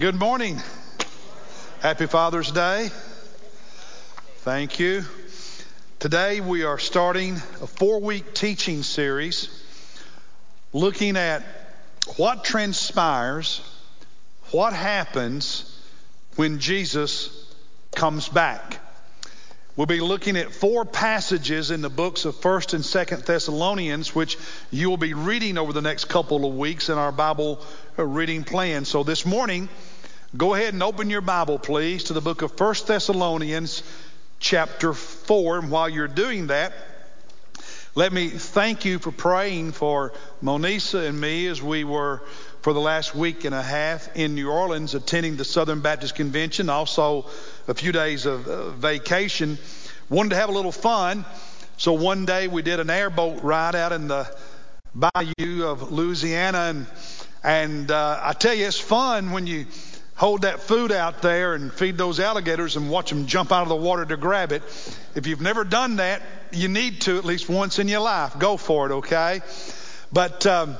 Good morning. Happy Father's Day. Thank you. Today we are starting a four week teaching series looking at what transpires, what happens when Jesus comes back. We'll be looking at four passages in the books of 1st and 2nd Thessalonians, which you will be reading over the next couple of weeks in our Bible reading plan. So this morning, go ahead and open your Bible, please, to the book of 1st Thessalonians, chapter 4. And while you're doing that, let me thank you for praying for Monisa and me as we were for the last week and a half in New Orleans attending the Southern Baptist Convention, also a few days of uh, vacation. Wanted to have a little fun, so one day we did an airboat ride out in the bayou of Louisiana, and and uh, I tell you, it's fun when you hold that food out there and feed those alligators and watch them jump out of the water to grab it. If you've never done that, you need to at least once in your life. Go for it, okay? But um,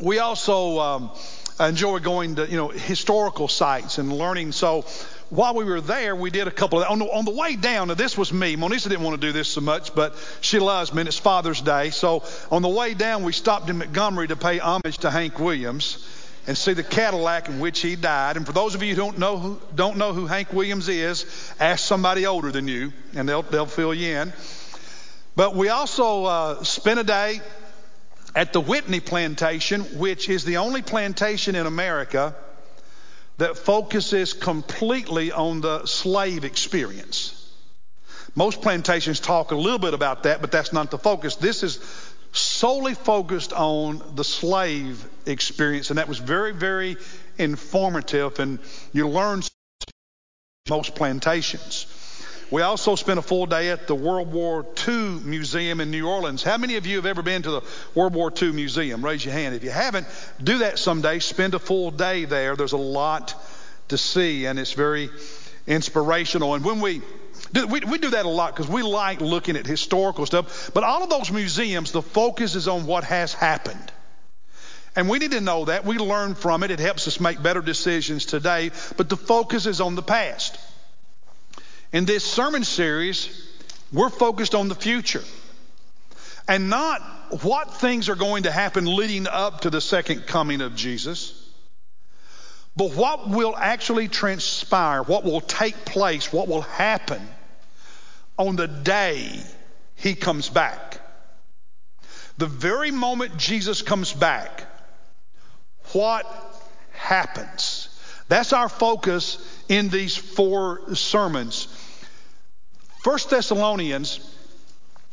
we also um, enjoy going to you know historical sites and learning. So while we were there, we did a couple of on the, on the way down. Now this was me. Monisa didn't want to do this so much, but she loves me. And it's Father's Day, so on the way down, we stopped in Montgomery to pay homage to Hank Williams and see the Cadillac in which he died. And for those of you who don't know who don't know who Hank Williams is, ask somebody older than you, and they'll they'll fill you in. But we also uh, spent a day at the Whitney Plantation, which is the only plantation in America that focuses completely on the slave experience. Most plantations talk a little bit about that, but that's not the focus. This is solely focused on the slave experience, and that was very, very informative, and you learn most plantations. We also spent a full day at the World War II Museum in New Orleans. How many of you have ever been to the World War II Museum? Raise your hand. If you haven't, do that someday. Spend a full day there. There's a lot to see, and it's very inspirational. And when we we, we do that a lot because we like looking at historical stuff. But all of those museums, the focus is on what has happened. And we need to know that. We learn from it. It helps us make better decisions today. But the focus is on the past. In this sermon series, we're focused on the future and not what things are going to happen leading up to the second coming of Jesus, but what will actually transpire, what will take place, what will happen on the day he comes back. The very moment Jesus comes back, what happens? That's our focus in these four sermons. First Thessalonians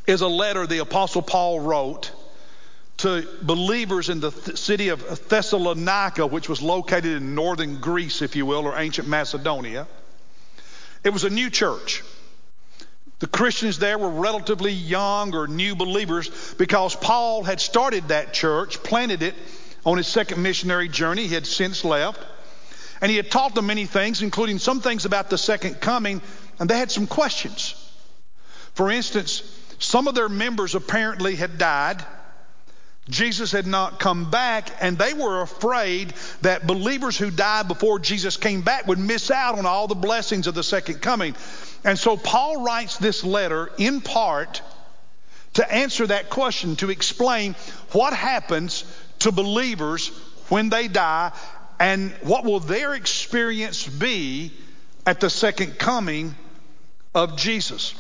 is a letter the Apostle Paul wrote to believers in the th- city of Thessalonica, which was located in northern Greece, if you will, or ancient Macedonia. It was a new church. The Christians there were relatively young or new believers because Paul had started that church, planted it on his second missionary journey. He had since left. And he had taught them many things, including some things about the second coming, and they had some questions. For instance, some of their members apparently had died. Jesus had not come back, and they were afraid that believers who died before Jesus came back would miss out on all the blessings of the second coming. And so Paul writes this letter in part to answer that question, to explain what happens to believers when they die and what will their experience be at the second coming of Jesus.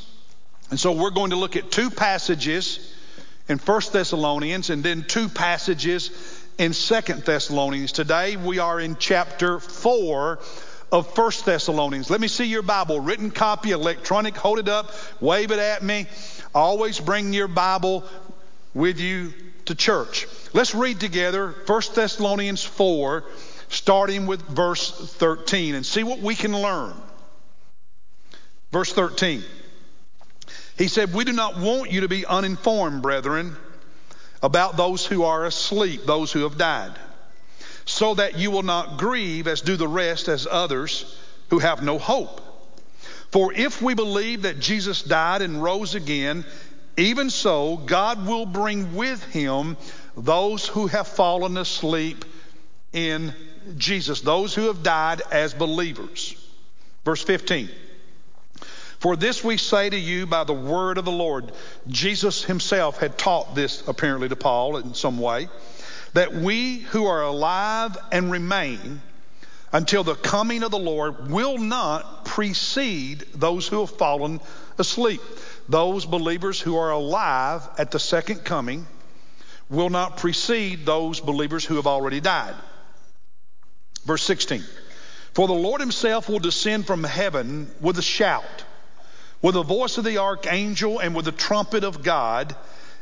And so we're going to look at two passages in First Thessalonians and then two passages in Second Thessalonians. Today we are in chapter 4 of First Thessalonians. Let me see your Bible, written copy, electronic, hold it up, wave it at me. Always bring your Bible with you to church. Let's read together First Thessalonians 4 starting with verse 13 and see what we can learn. Verse 13. He said, We do not want you to be uninformed, brethren, about those who are asleep, those who have died, so that you will not grieve as do the rest, as others who have no hope. For if we believe that Jesus died and rose again, even so, God will bring with him those who have fallen asleep in Jesus, those who have died as believers. Verse 15. For this we say to you by the word of the Lord. Jesus himself had taught this apparently to Paul in some way, that we who are alive and remain until the coming of the Lord will not precede those who have fallen asleep. Those believers who are alive at the second coming will not precede those believers who have already died. Verse 16 For the Lord himself will descend from heaven with a shout, with the voice of the archangel, and with the trumpet of God,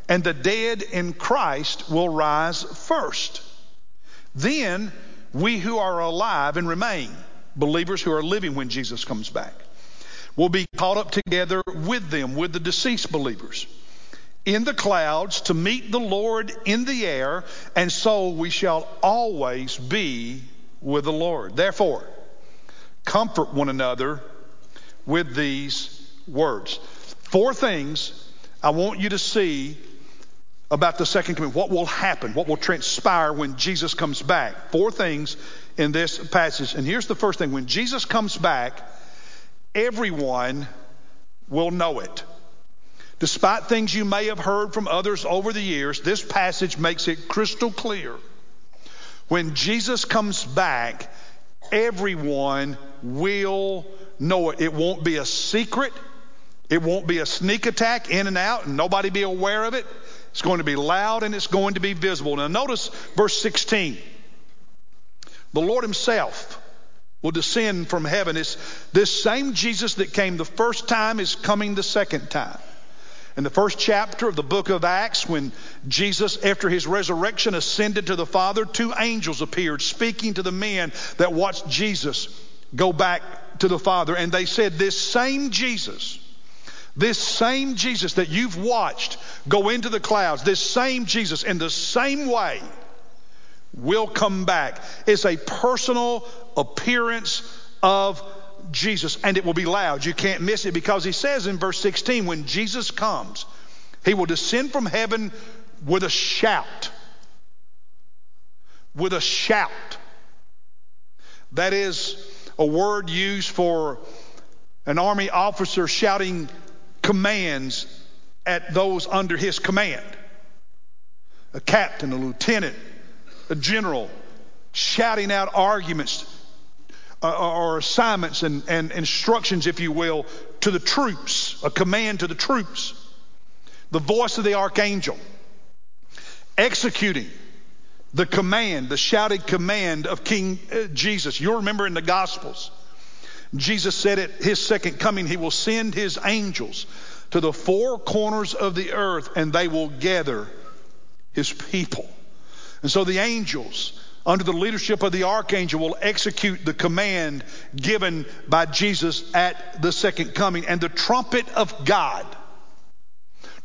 and the dead in Christ will rise first. Then we who are alive and remain, believers who are living when Jesus comes back, will be caught up together with them, with the deceased believers in the clouds to meet the Lord in the air, and so we shall always be with the Lord. Therefore, comfort one another with these words. Four things I want you to see about the second coming. What will happen? What will transpire when Jesus comes back? Four things in this passage. And here's the first thing when Jesus comes back, everyone will know it. Despite things you may have heard from others over the years, this passage makes it crystal clear when Jesus comes back, everyone will know it. It won't be a secret. It won't be a sneak attack in and out and nobody be aware of it. It's going to be loud and it's going to be visible. Now notice verse 16. The Lord himself will descend from heaven. It's this same Jesus that came the first time is coming the second time. In the first chapter of the book of Acts, when Jesus, after his resurrection, ascended to the Father, two angels appeared speaking to the men that watched Jesus go back to the Father. And they said, This same Jesus, this same Jesus that you've watched go into the clouds, this same Jesus in the same way will come back. It's a personal appearance of Jesus, and it will be loud. You can't miss it because he says in verse 16, when Jesus comes, he will descend from heaven with a shout. With a shout. That is a word used for an army officer shouting commands at those under his command. A captain, a lieutenant, a general shouting out arguments uh, or assignments and, and instructions, if you will, to the troops, a command to the troops. The voice of the archangel executing the command, the shouted command of King uh, Jesus. You'll remember in the Gospels, Jesus said at his second coming, he will send his angels to the four corners of the earth and they will gather his people. And so the angels under the leadership of the archangel, will execute the command given by Jesus at the second coming. And the trumpet of God.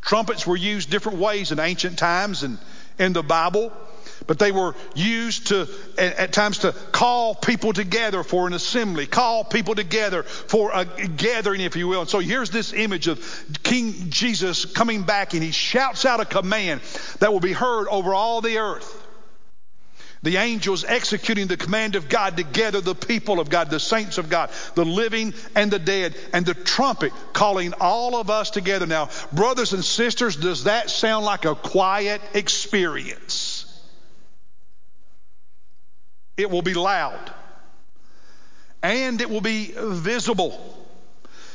Trumpets were used different ways in ancient times and in the Bible, but they were used to, at, times, to call people together for an assembly, call people together for a gathering, if you will. And so here's this image of King Jesus coming back, and he shouts out a command that will be heard over all the earth. The angels executing the command of God to gather the people of God, the saints of God, the living and the dead, and the trumpet calling all of us together. Now, brothers and sisters, does that sound like a quiet experience? It will be loud and it will be visible.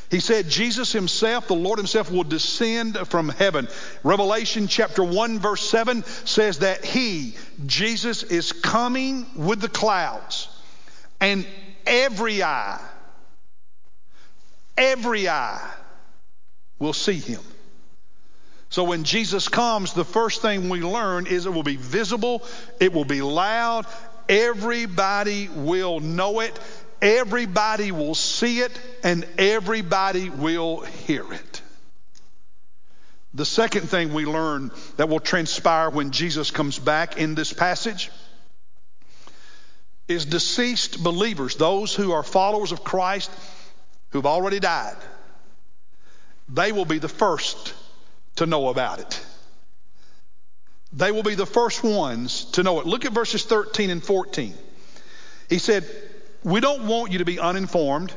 He said, Jesus himself, the Lord himself, will descend from heaven. Revelation chapter 1, verse 7 says that he, Jesus, is coming with the clouds, and every eye, every eye will see him. So when Jesus comes, the first thing we learn is it will be visible, it will be loud, everybody will know it, everybody will see it, and everybody will hear it. The second thing we learn that will transpire when Jesus comes back in this passage is deceased believers, those who are followers of Christ who've already died. They will be the first to know about it. They will be the first ones to know it. Look at verses 13 and 14. He said, We don't want you to be uninformed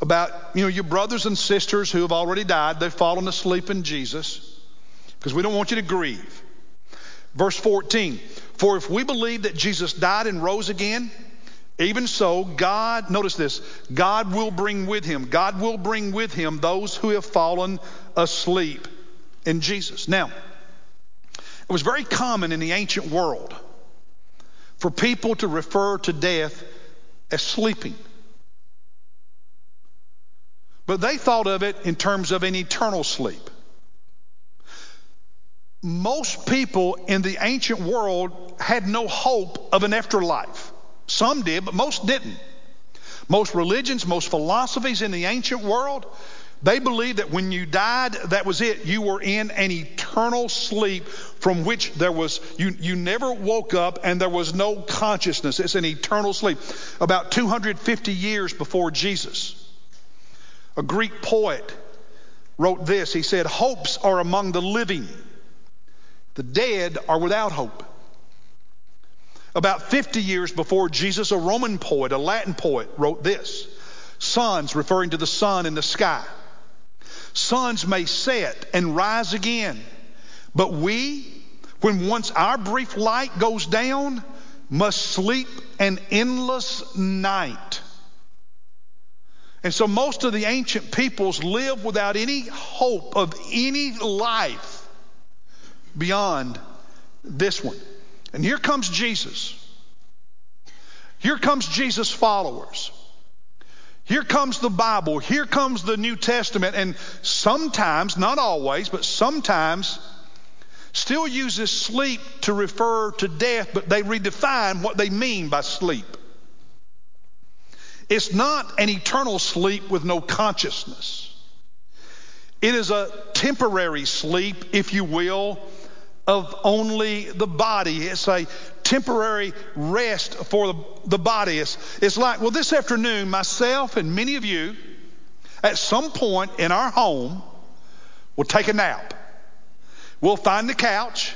about, you know, your brothers and sisters who have already died. They've fallen asleep in Jesus because we don't want you to grieve. Verse 14, for if we believe that Jesus died and rose again, even so, God, notice this, God will bring with him, God will bring with him those who have fallen asleep in Jesus. Now, it was very common in the ancient world for people to refer to death as sleeping. But they thought of it in terms of an eternal sleep. Most people in the ancient world had no hope of an afterlife. Some did, but most didn't. Most religions, most philosophies in the ancient world, they believed that when you died, that was it. You were in an eternal sleep from which there was, you, you never woke up and there was no consciousness. It's an eternal sleep. About 250 years before Jesus. A Greek poet wrote this. He said, Hopes are among the living, the dead are without hope. About 50 years before Jesus, a Roman poet, a Latin poet, wrote this Suns, referring to the sun in the sky. Suns may set and rise again, but we, when once our brief light goes down, must sleep an endless night. And so most of the ancient peoples lived without any hope of any life beyond this one. And here comes Jesus. Here comes Jesus' followers. Here comes the Bible. Here comes the New Testament. And sometimes, not always, but sometimes, still uses sleep to refer to death, but they redefine what they mean by sleep. It's not an eternal sleep with no consciousness. It is a temporary sleep, if you will, of only the body. It's a temporary rest for the, body. It's, it's like, well, this afternoon, myself and many of you, at some point in our home, will take a nap. We'll find the couch,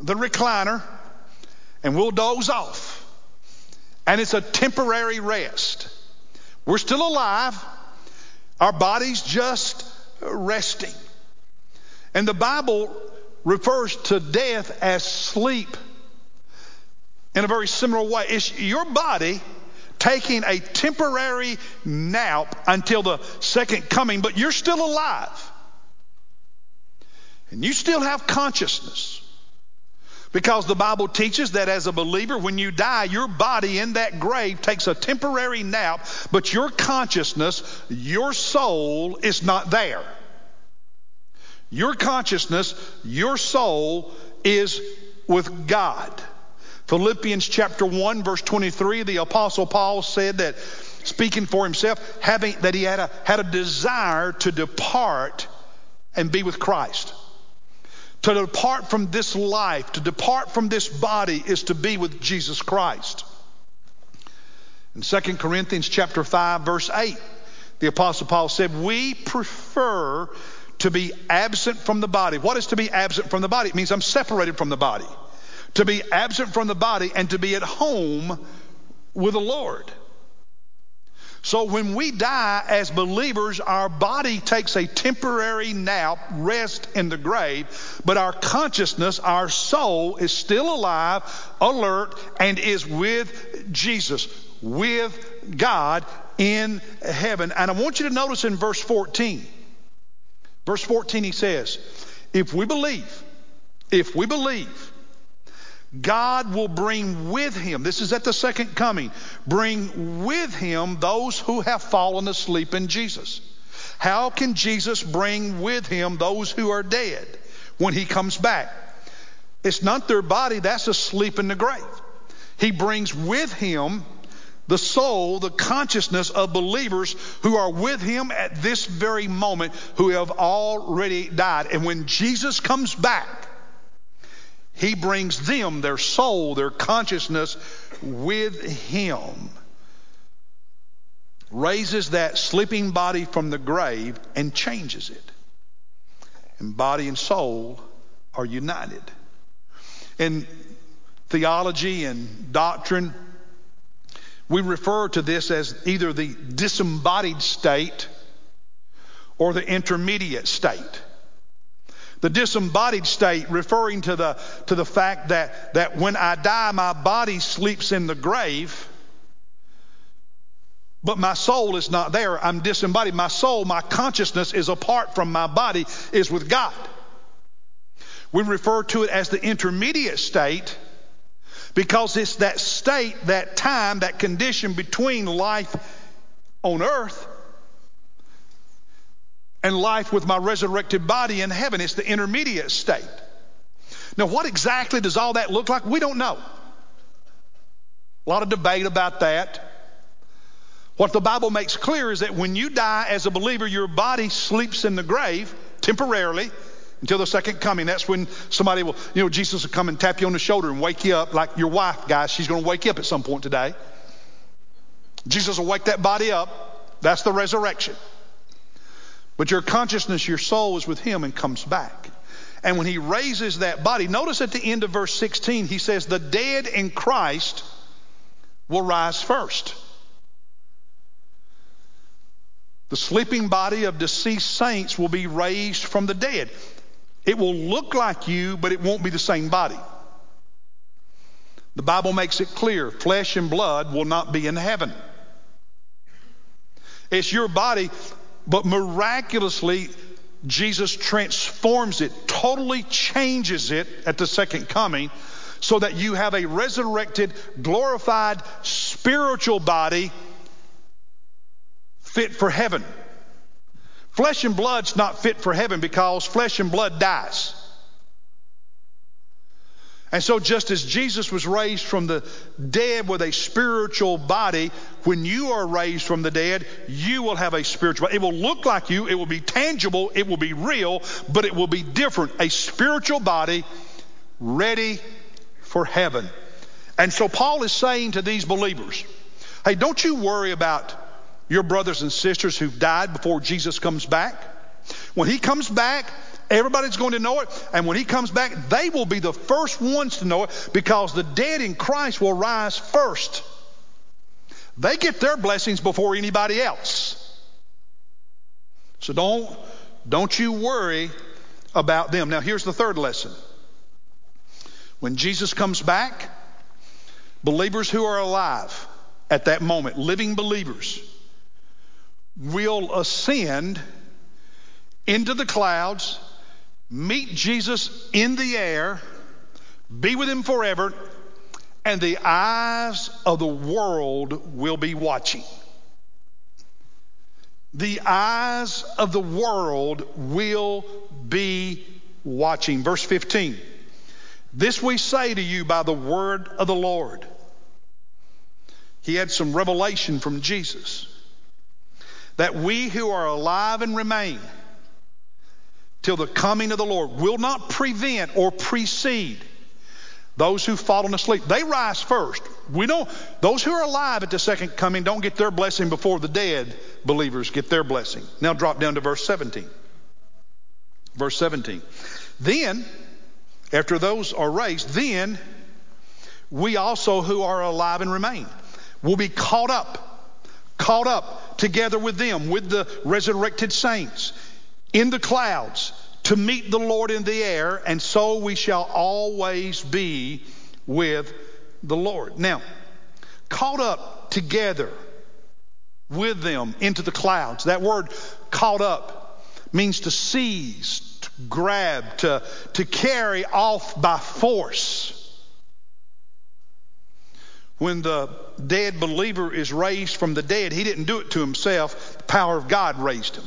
the recliner, and we'll doze off. And it's a temporary rest. We're still alive. Our body's just resting. And the Bible refers to death as sleep in a very similar way. It's your body taking a temporary nap until the second coming, but you're still alive. And you still have consciousness. Because the Bible teaches that as a believer, when you die, your body in that grave takes a temporary nap, but your consciousness, your soul is not there. Your consciousness, your soul is with God. Philippians chapter 1 verse 23, the apostle Paul said that speaking for himself, having that he had a, had a desire to depart and be with Christ. To depart from this life, to depart from this body is to be with Jesus Christ. In 2 Corinthians chapter 5 verse 8, the apostle Paul said, "We prefer to be absent from the body." What is to be absent from the body? It means I'm separated from the body. To be absent from the body and to be at home with the Lord. So when we die as believers, our body takes a temporary nap, rest in the grave, but our consciousness, our soul is still alive, alert, and is with Jesus, with God in heaven. And I want you to notice in verse 14, verse 14, he says, if we believe, if we believe, God will bring with him, this is at the second coming, bring with him those who have fallen asleep in Jesus. How can Jesus bring with him those who are dead when he comes back? It's not their body that's asleep in the grave. He brings with him the soul, the consciousness of believers who are with him at this very moment who have already died. And when Jesus comes back, he brings them, their soul, their consciousness with Him. Raises that sleeping body from the grave and changes it. And body and soul are united. In theology and doctrine, we refer to this as either the disembodied state or the intermediate state. The disembodied state referring to the, to the fact that, that when I die, my body sleeps in the grave, but my soul is not there. I'm disembodied. My soul, my consciousness is apart from my body, is with God. We refer to it as the intermediate state because it's that state, that time, that condition between life on earth and life with my resurrected body in heaven. It's the intermediate state. Now, what exactly does all that look like? We don't know. A lot of debate about that. What the Bible makes clear is that when you die as a believer, your body sleeps in the grave temporarily until the second coming. That's when somebody will, you know, Jesus will come and tap you on the shoulder and wake you up, like your wife, guys. She's going to wake you up at some point today. Jesus will wake that body up. That's the resurrection. But your consciousness, your soul is with him and comes back. And when he raises that body, notice at the end of verse 16, he says, The dead in Christ will rise first. The sleeping body of deceased saints will be raised from the dead. It will look like you, but it won't be the same body. The Bible makes it clear flesh and blood will not be in heaven. It's your body but miraculously, Jesus transforms it, totally changes it at the second coming, so that you have a resurrected, glorified, spiritual body fit for heaven. Flesh and blood's not fit for heaven because flesh and blood dies. And so, just as Jesus was raised from the dead with a spiritual body, when you are raised from the dead, you will have a spiritual body. It will look like you, it will be tangible, it will be real, but it will be different. A spiritual body ready for heaven. And so, Paul is saying to these believers, hey, don't you worry about your brothers and sisters who've died before Jesus comes back. When he comes back, Everybody's going to know it. And when he comes back, they will be the first ones to know it because the dead in Christ will rise first. They get their blessings before anybody else. So don't, don't you worry about them. Now, here's the third lesson. When Jesus comes back, believers who are alive at that moment, living believers, will ascend into the clouds meet Jesus in the air, be with him forever, and the eyes of the world will be watching. The eyes of the world will be watching. Verse 15. This we say to you by the word of the Lord. He had some revelation from Jesus that we who are alive and remain till the coming of the Lord will not prevent or precede those who've fallen asleep. They rise first. We don't, those who are alive at the second coming don't get their blessing before the dead believers get their blessing. Now drop down to verse 17. Verse 17. Then, after those are raised, then we also who are alive and remain will be caught up, caught up together with them, with the resurrected saints in the clouds to meet the Lord in the air, and so we shall always be with the Lord. Now, caught up together with them into the clouds. That word caught up means to seize, to grab, to, to carry off by force. When the dead believer is raised from the dead, he didn't do it to himself. The power of God raised him.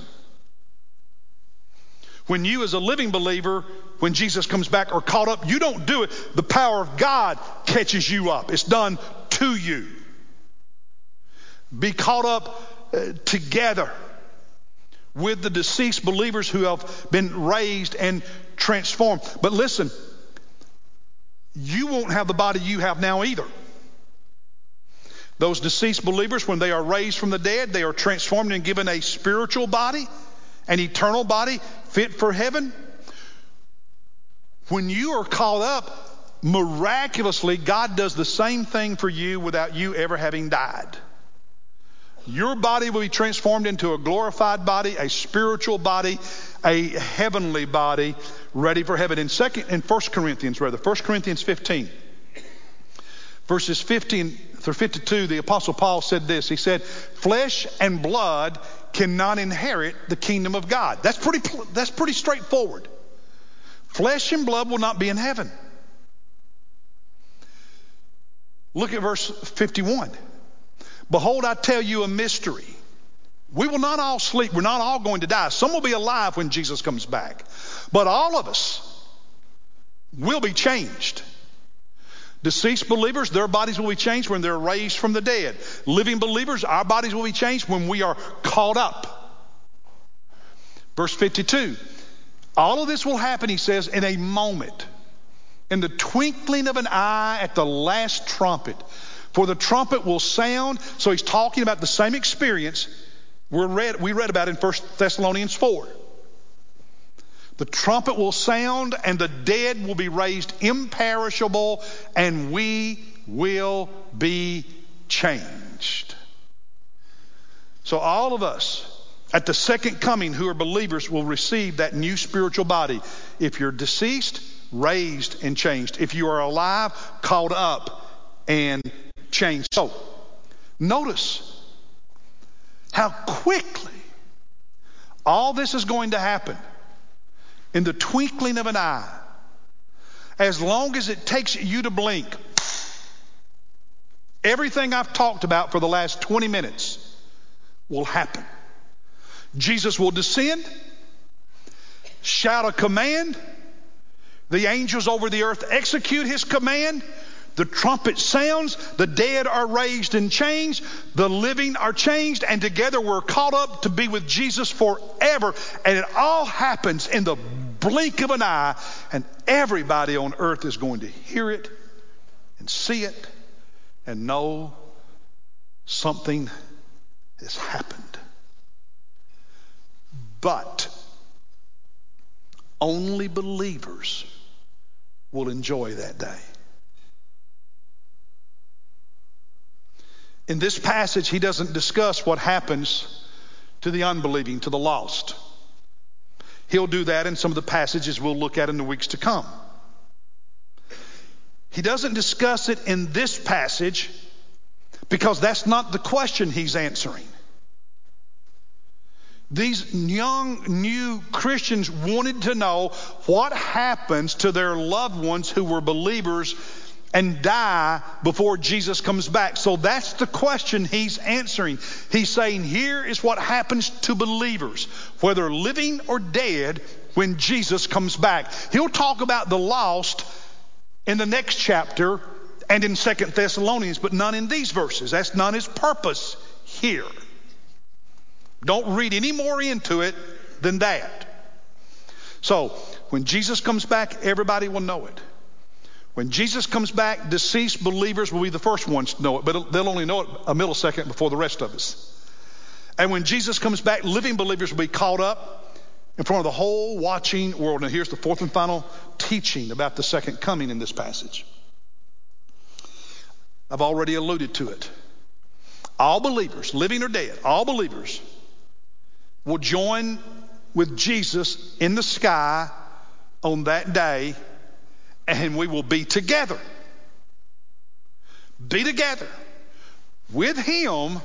When you, as a living believer, when Jesus comes back, are caught up, you don't do it. The power of God catches you up, it's done to you. Be caught up uh, together with the deceased believers who have been raised and transformed. But listen, you won't have the body you have now either. Those deceased believers, when they are raised from the dead, they are transformed and given a spiritual body, an eternal body, fit for heaven. When you are caught up, miraculously, God does the same thing for you without you ever having died. Your body will be transformed into a glorified body, a spiritual body, a heavenly body, ready for heaven. In second, in 1 Corinthians, rather, 1 Corinthians 15, verses 15 through 52, the apostle Paul said this. He said, flesh and blood cannot inherit the kingdom of God. That's pretty, that's pretty straightforward. Flesh and blood will not be in heaven. Look at verse 51. Behold, I tell you a mystery. We will not all sleep. We're not all going to die. Some will be alive when Jesus comes back. But all of us will be changed. Deceased believers, their bodies will be changed when they're raised from the dead. Living believers, our bodies will be changed when we are caught up. Verse 52. All of this will happen, he says, in a moment, in the twinkling of an eye at the last trumpet. For the trumpet will sound. So he's talking about the same experience we read, we read about in 1 Thessalonians 4. The trumpet will sound and the dead will be raised imperishable and we will be changed. So all of us at the second coming who are believers will receive that new spiritual body. If you're deceased, raised and changed. If you are alive, called up and changed. So notice how quickly all this is going to happen in the twinkling of an eye. As long as it takes you to blink, everything I've talked about for the last 20 minutes will happen. Jesus will descend, shout a command, the angels over the earth execute his command, the trumpet sounds, the dead are raised and changed, the living are changed, and together we're caught up to be with Jesus forever. And it all happens in the blink of an eye, and everybody on earth is going to hear it and see it and know something has happened. But only believers will enjoy that day. In this passage, he doesn't discuss what happens to the unbelieving, to the lost. He'll do that in some of the passages we'll look at in the weeks to come. He doesn't discuss it in this passage because that's not the question he's answering. These young, new Christians wanted to know what happens to their loved ones who were believers and die before Jesus comes back. So that's the question he's answering. He's saying, here is what happens to believers, whether living or dead, when Jesus comes back. He'll talk about the lost in the next chapter and in Second Thessalonians, but none in these verses. That's not his purpose here. Don't read any more into it than that. So, when Jesus comes back, everybody will know it. When Jesus comes back, deceased believers will be the first ones to know it, but they'll only know it a millisecond before the rest of us. And when Jesus comes back, living believers will be caught up in front of the whole watching world. Now, here's the fourth and final teaching about the second coming in this passage. I've already alluded to it. All believers, living or dead, all believers will join with Jesus in the sky on that day and we will be together. Be together with Him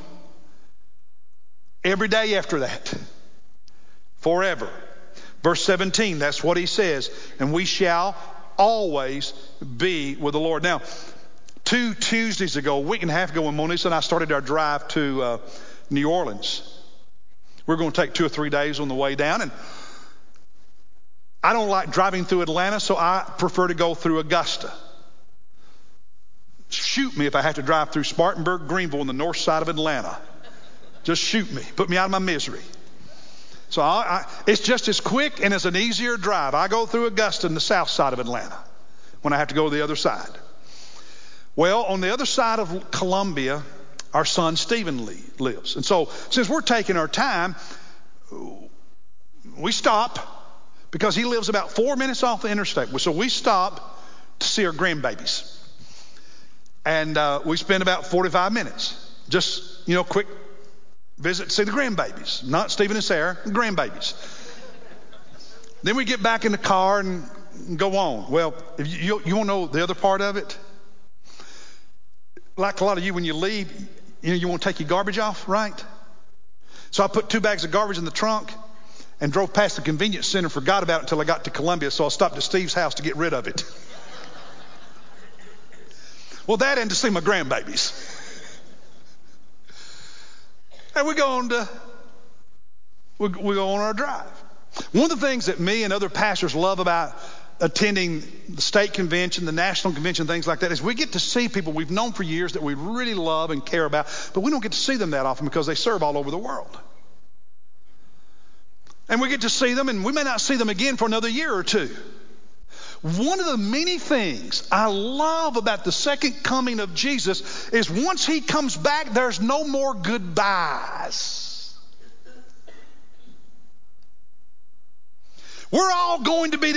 every day after that. Forever. Verse 17, that's what He says. And we shall always be with the Lord. Now, two Tuesdays ago, a week and a half ago, when Monisa and I started our drive to uh, New Orleans, we we're going to take two or three days on the way down. And I don't like driving through Atlanta, so I prefer to go through Augusta. Shoot me if I have to drive through Spartanburg, Greenville on the north side of Atlanta. Just shoot me. Put me out of my misery. So I, I, it's just as quick and as an easier drive. I go through Augusta in the south side of Atlanta when I have to go to the other side. Well, on the other side of Columbia, our son Stephen Lee lives. And so since we're taking our time, we stop because he lives about four minutes off the interstate. So we stop to see our grandbabies. And uh, we spend about 45 minutes. Just, you know, quick visit to see the grandbabies. Not Stephen and Sarah, grandbabies. then we get back in the car and go on. Well, if you, you want to know the other part of it? Like a lot of you, when you leave, you know, you want to take your garbage off, right? So I put two bags of garbage in the trunk and drove past the convenience center, forgot about it until I got to Columbia, so I stopped at Steve's house to get rid of it. well, that and to see my grandbabies. and we go on to, we, we go on our drive. One of the things that me and other pastors love about attending the state convention, the national convention, things like that, is we get to see people we've known for years that we really love and care about, but we don't get to see them that often because they serve all over the world. And we get to see them, and we may not see them again for another year or two. One of the many things I love about the second coming of Jesus is once he comes back, there's no more goodbyes. We're all going to be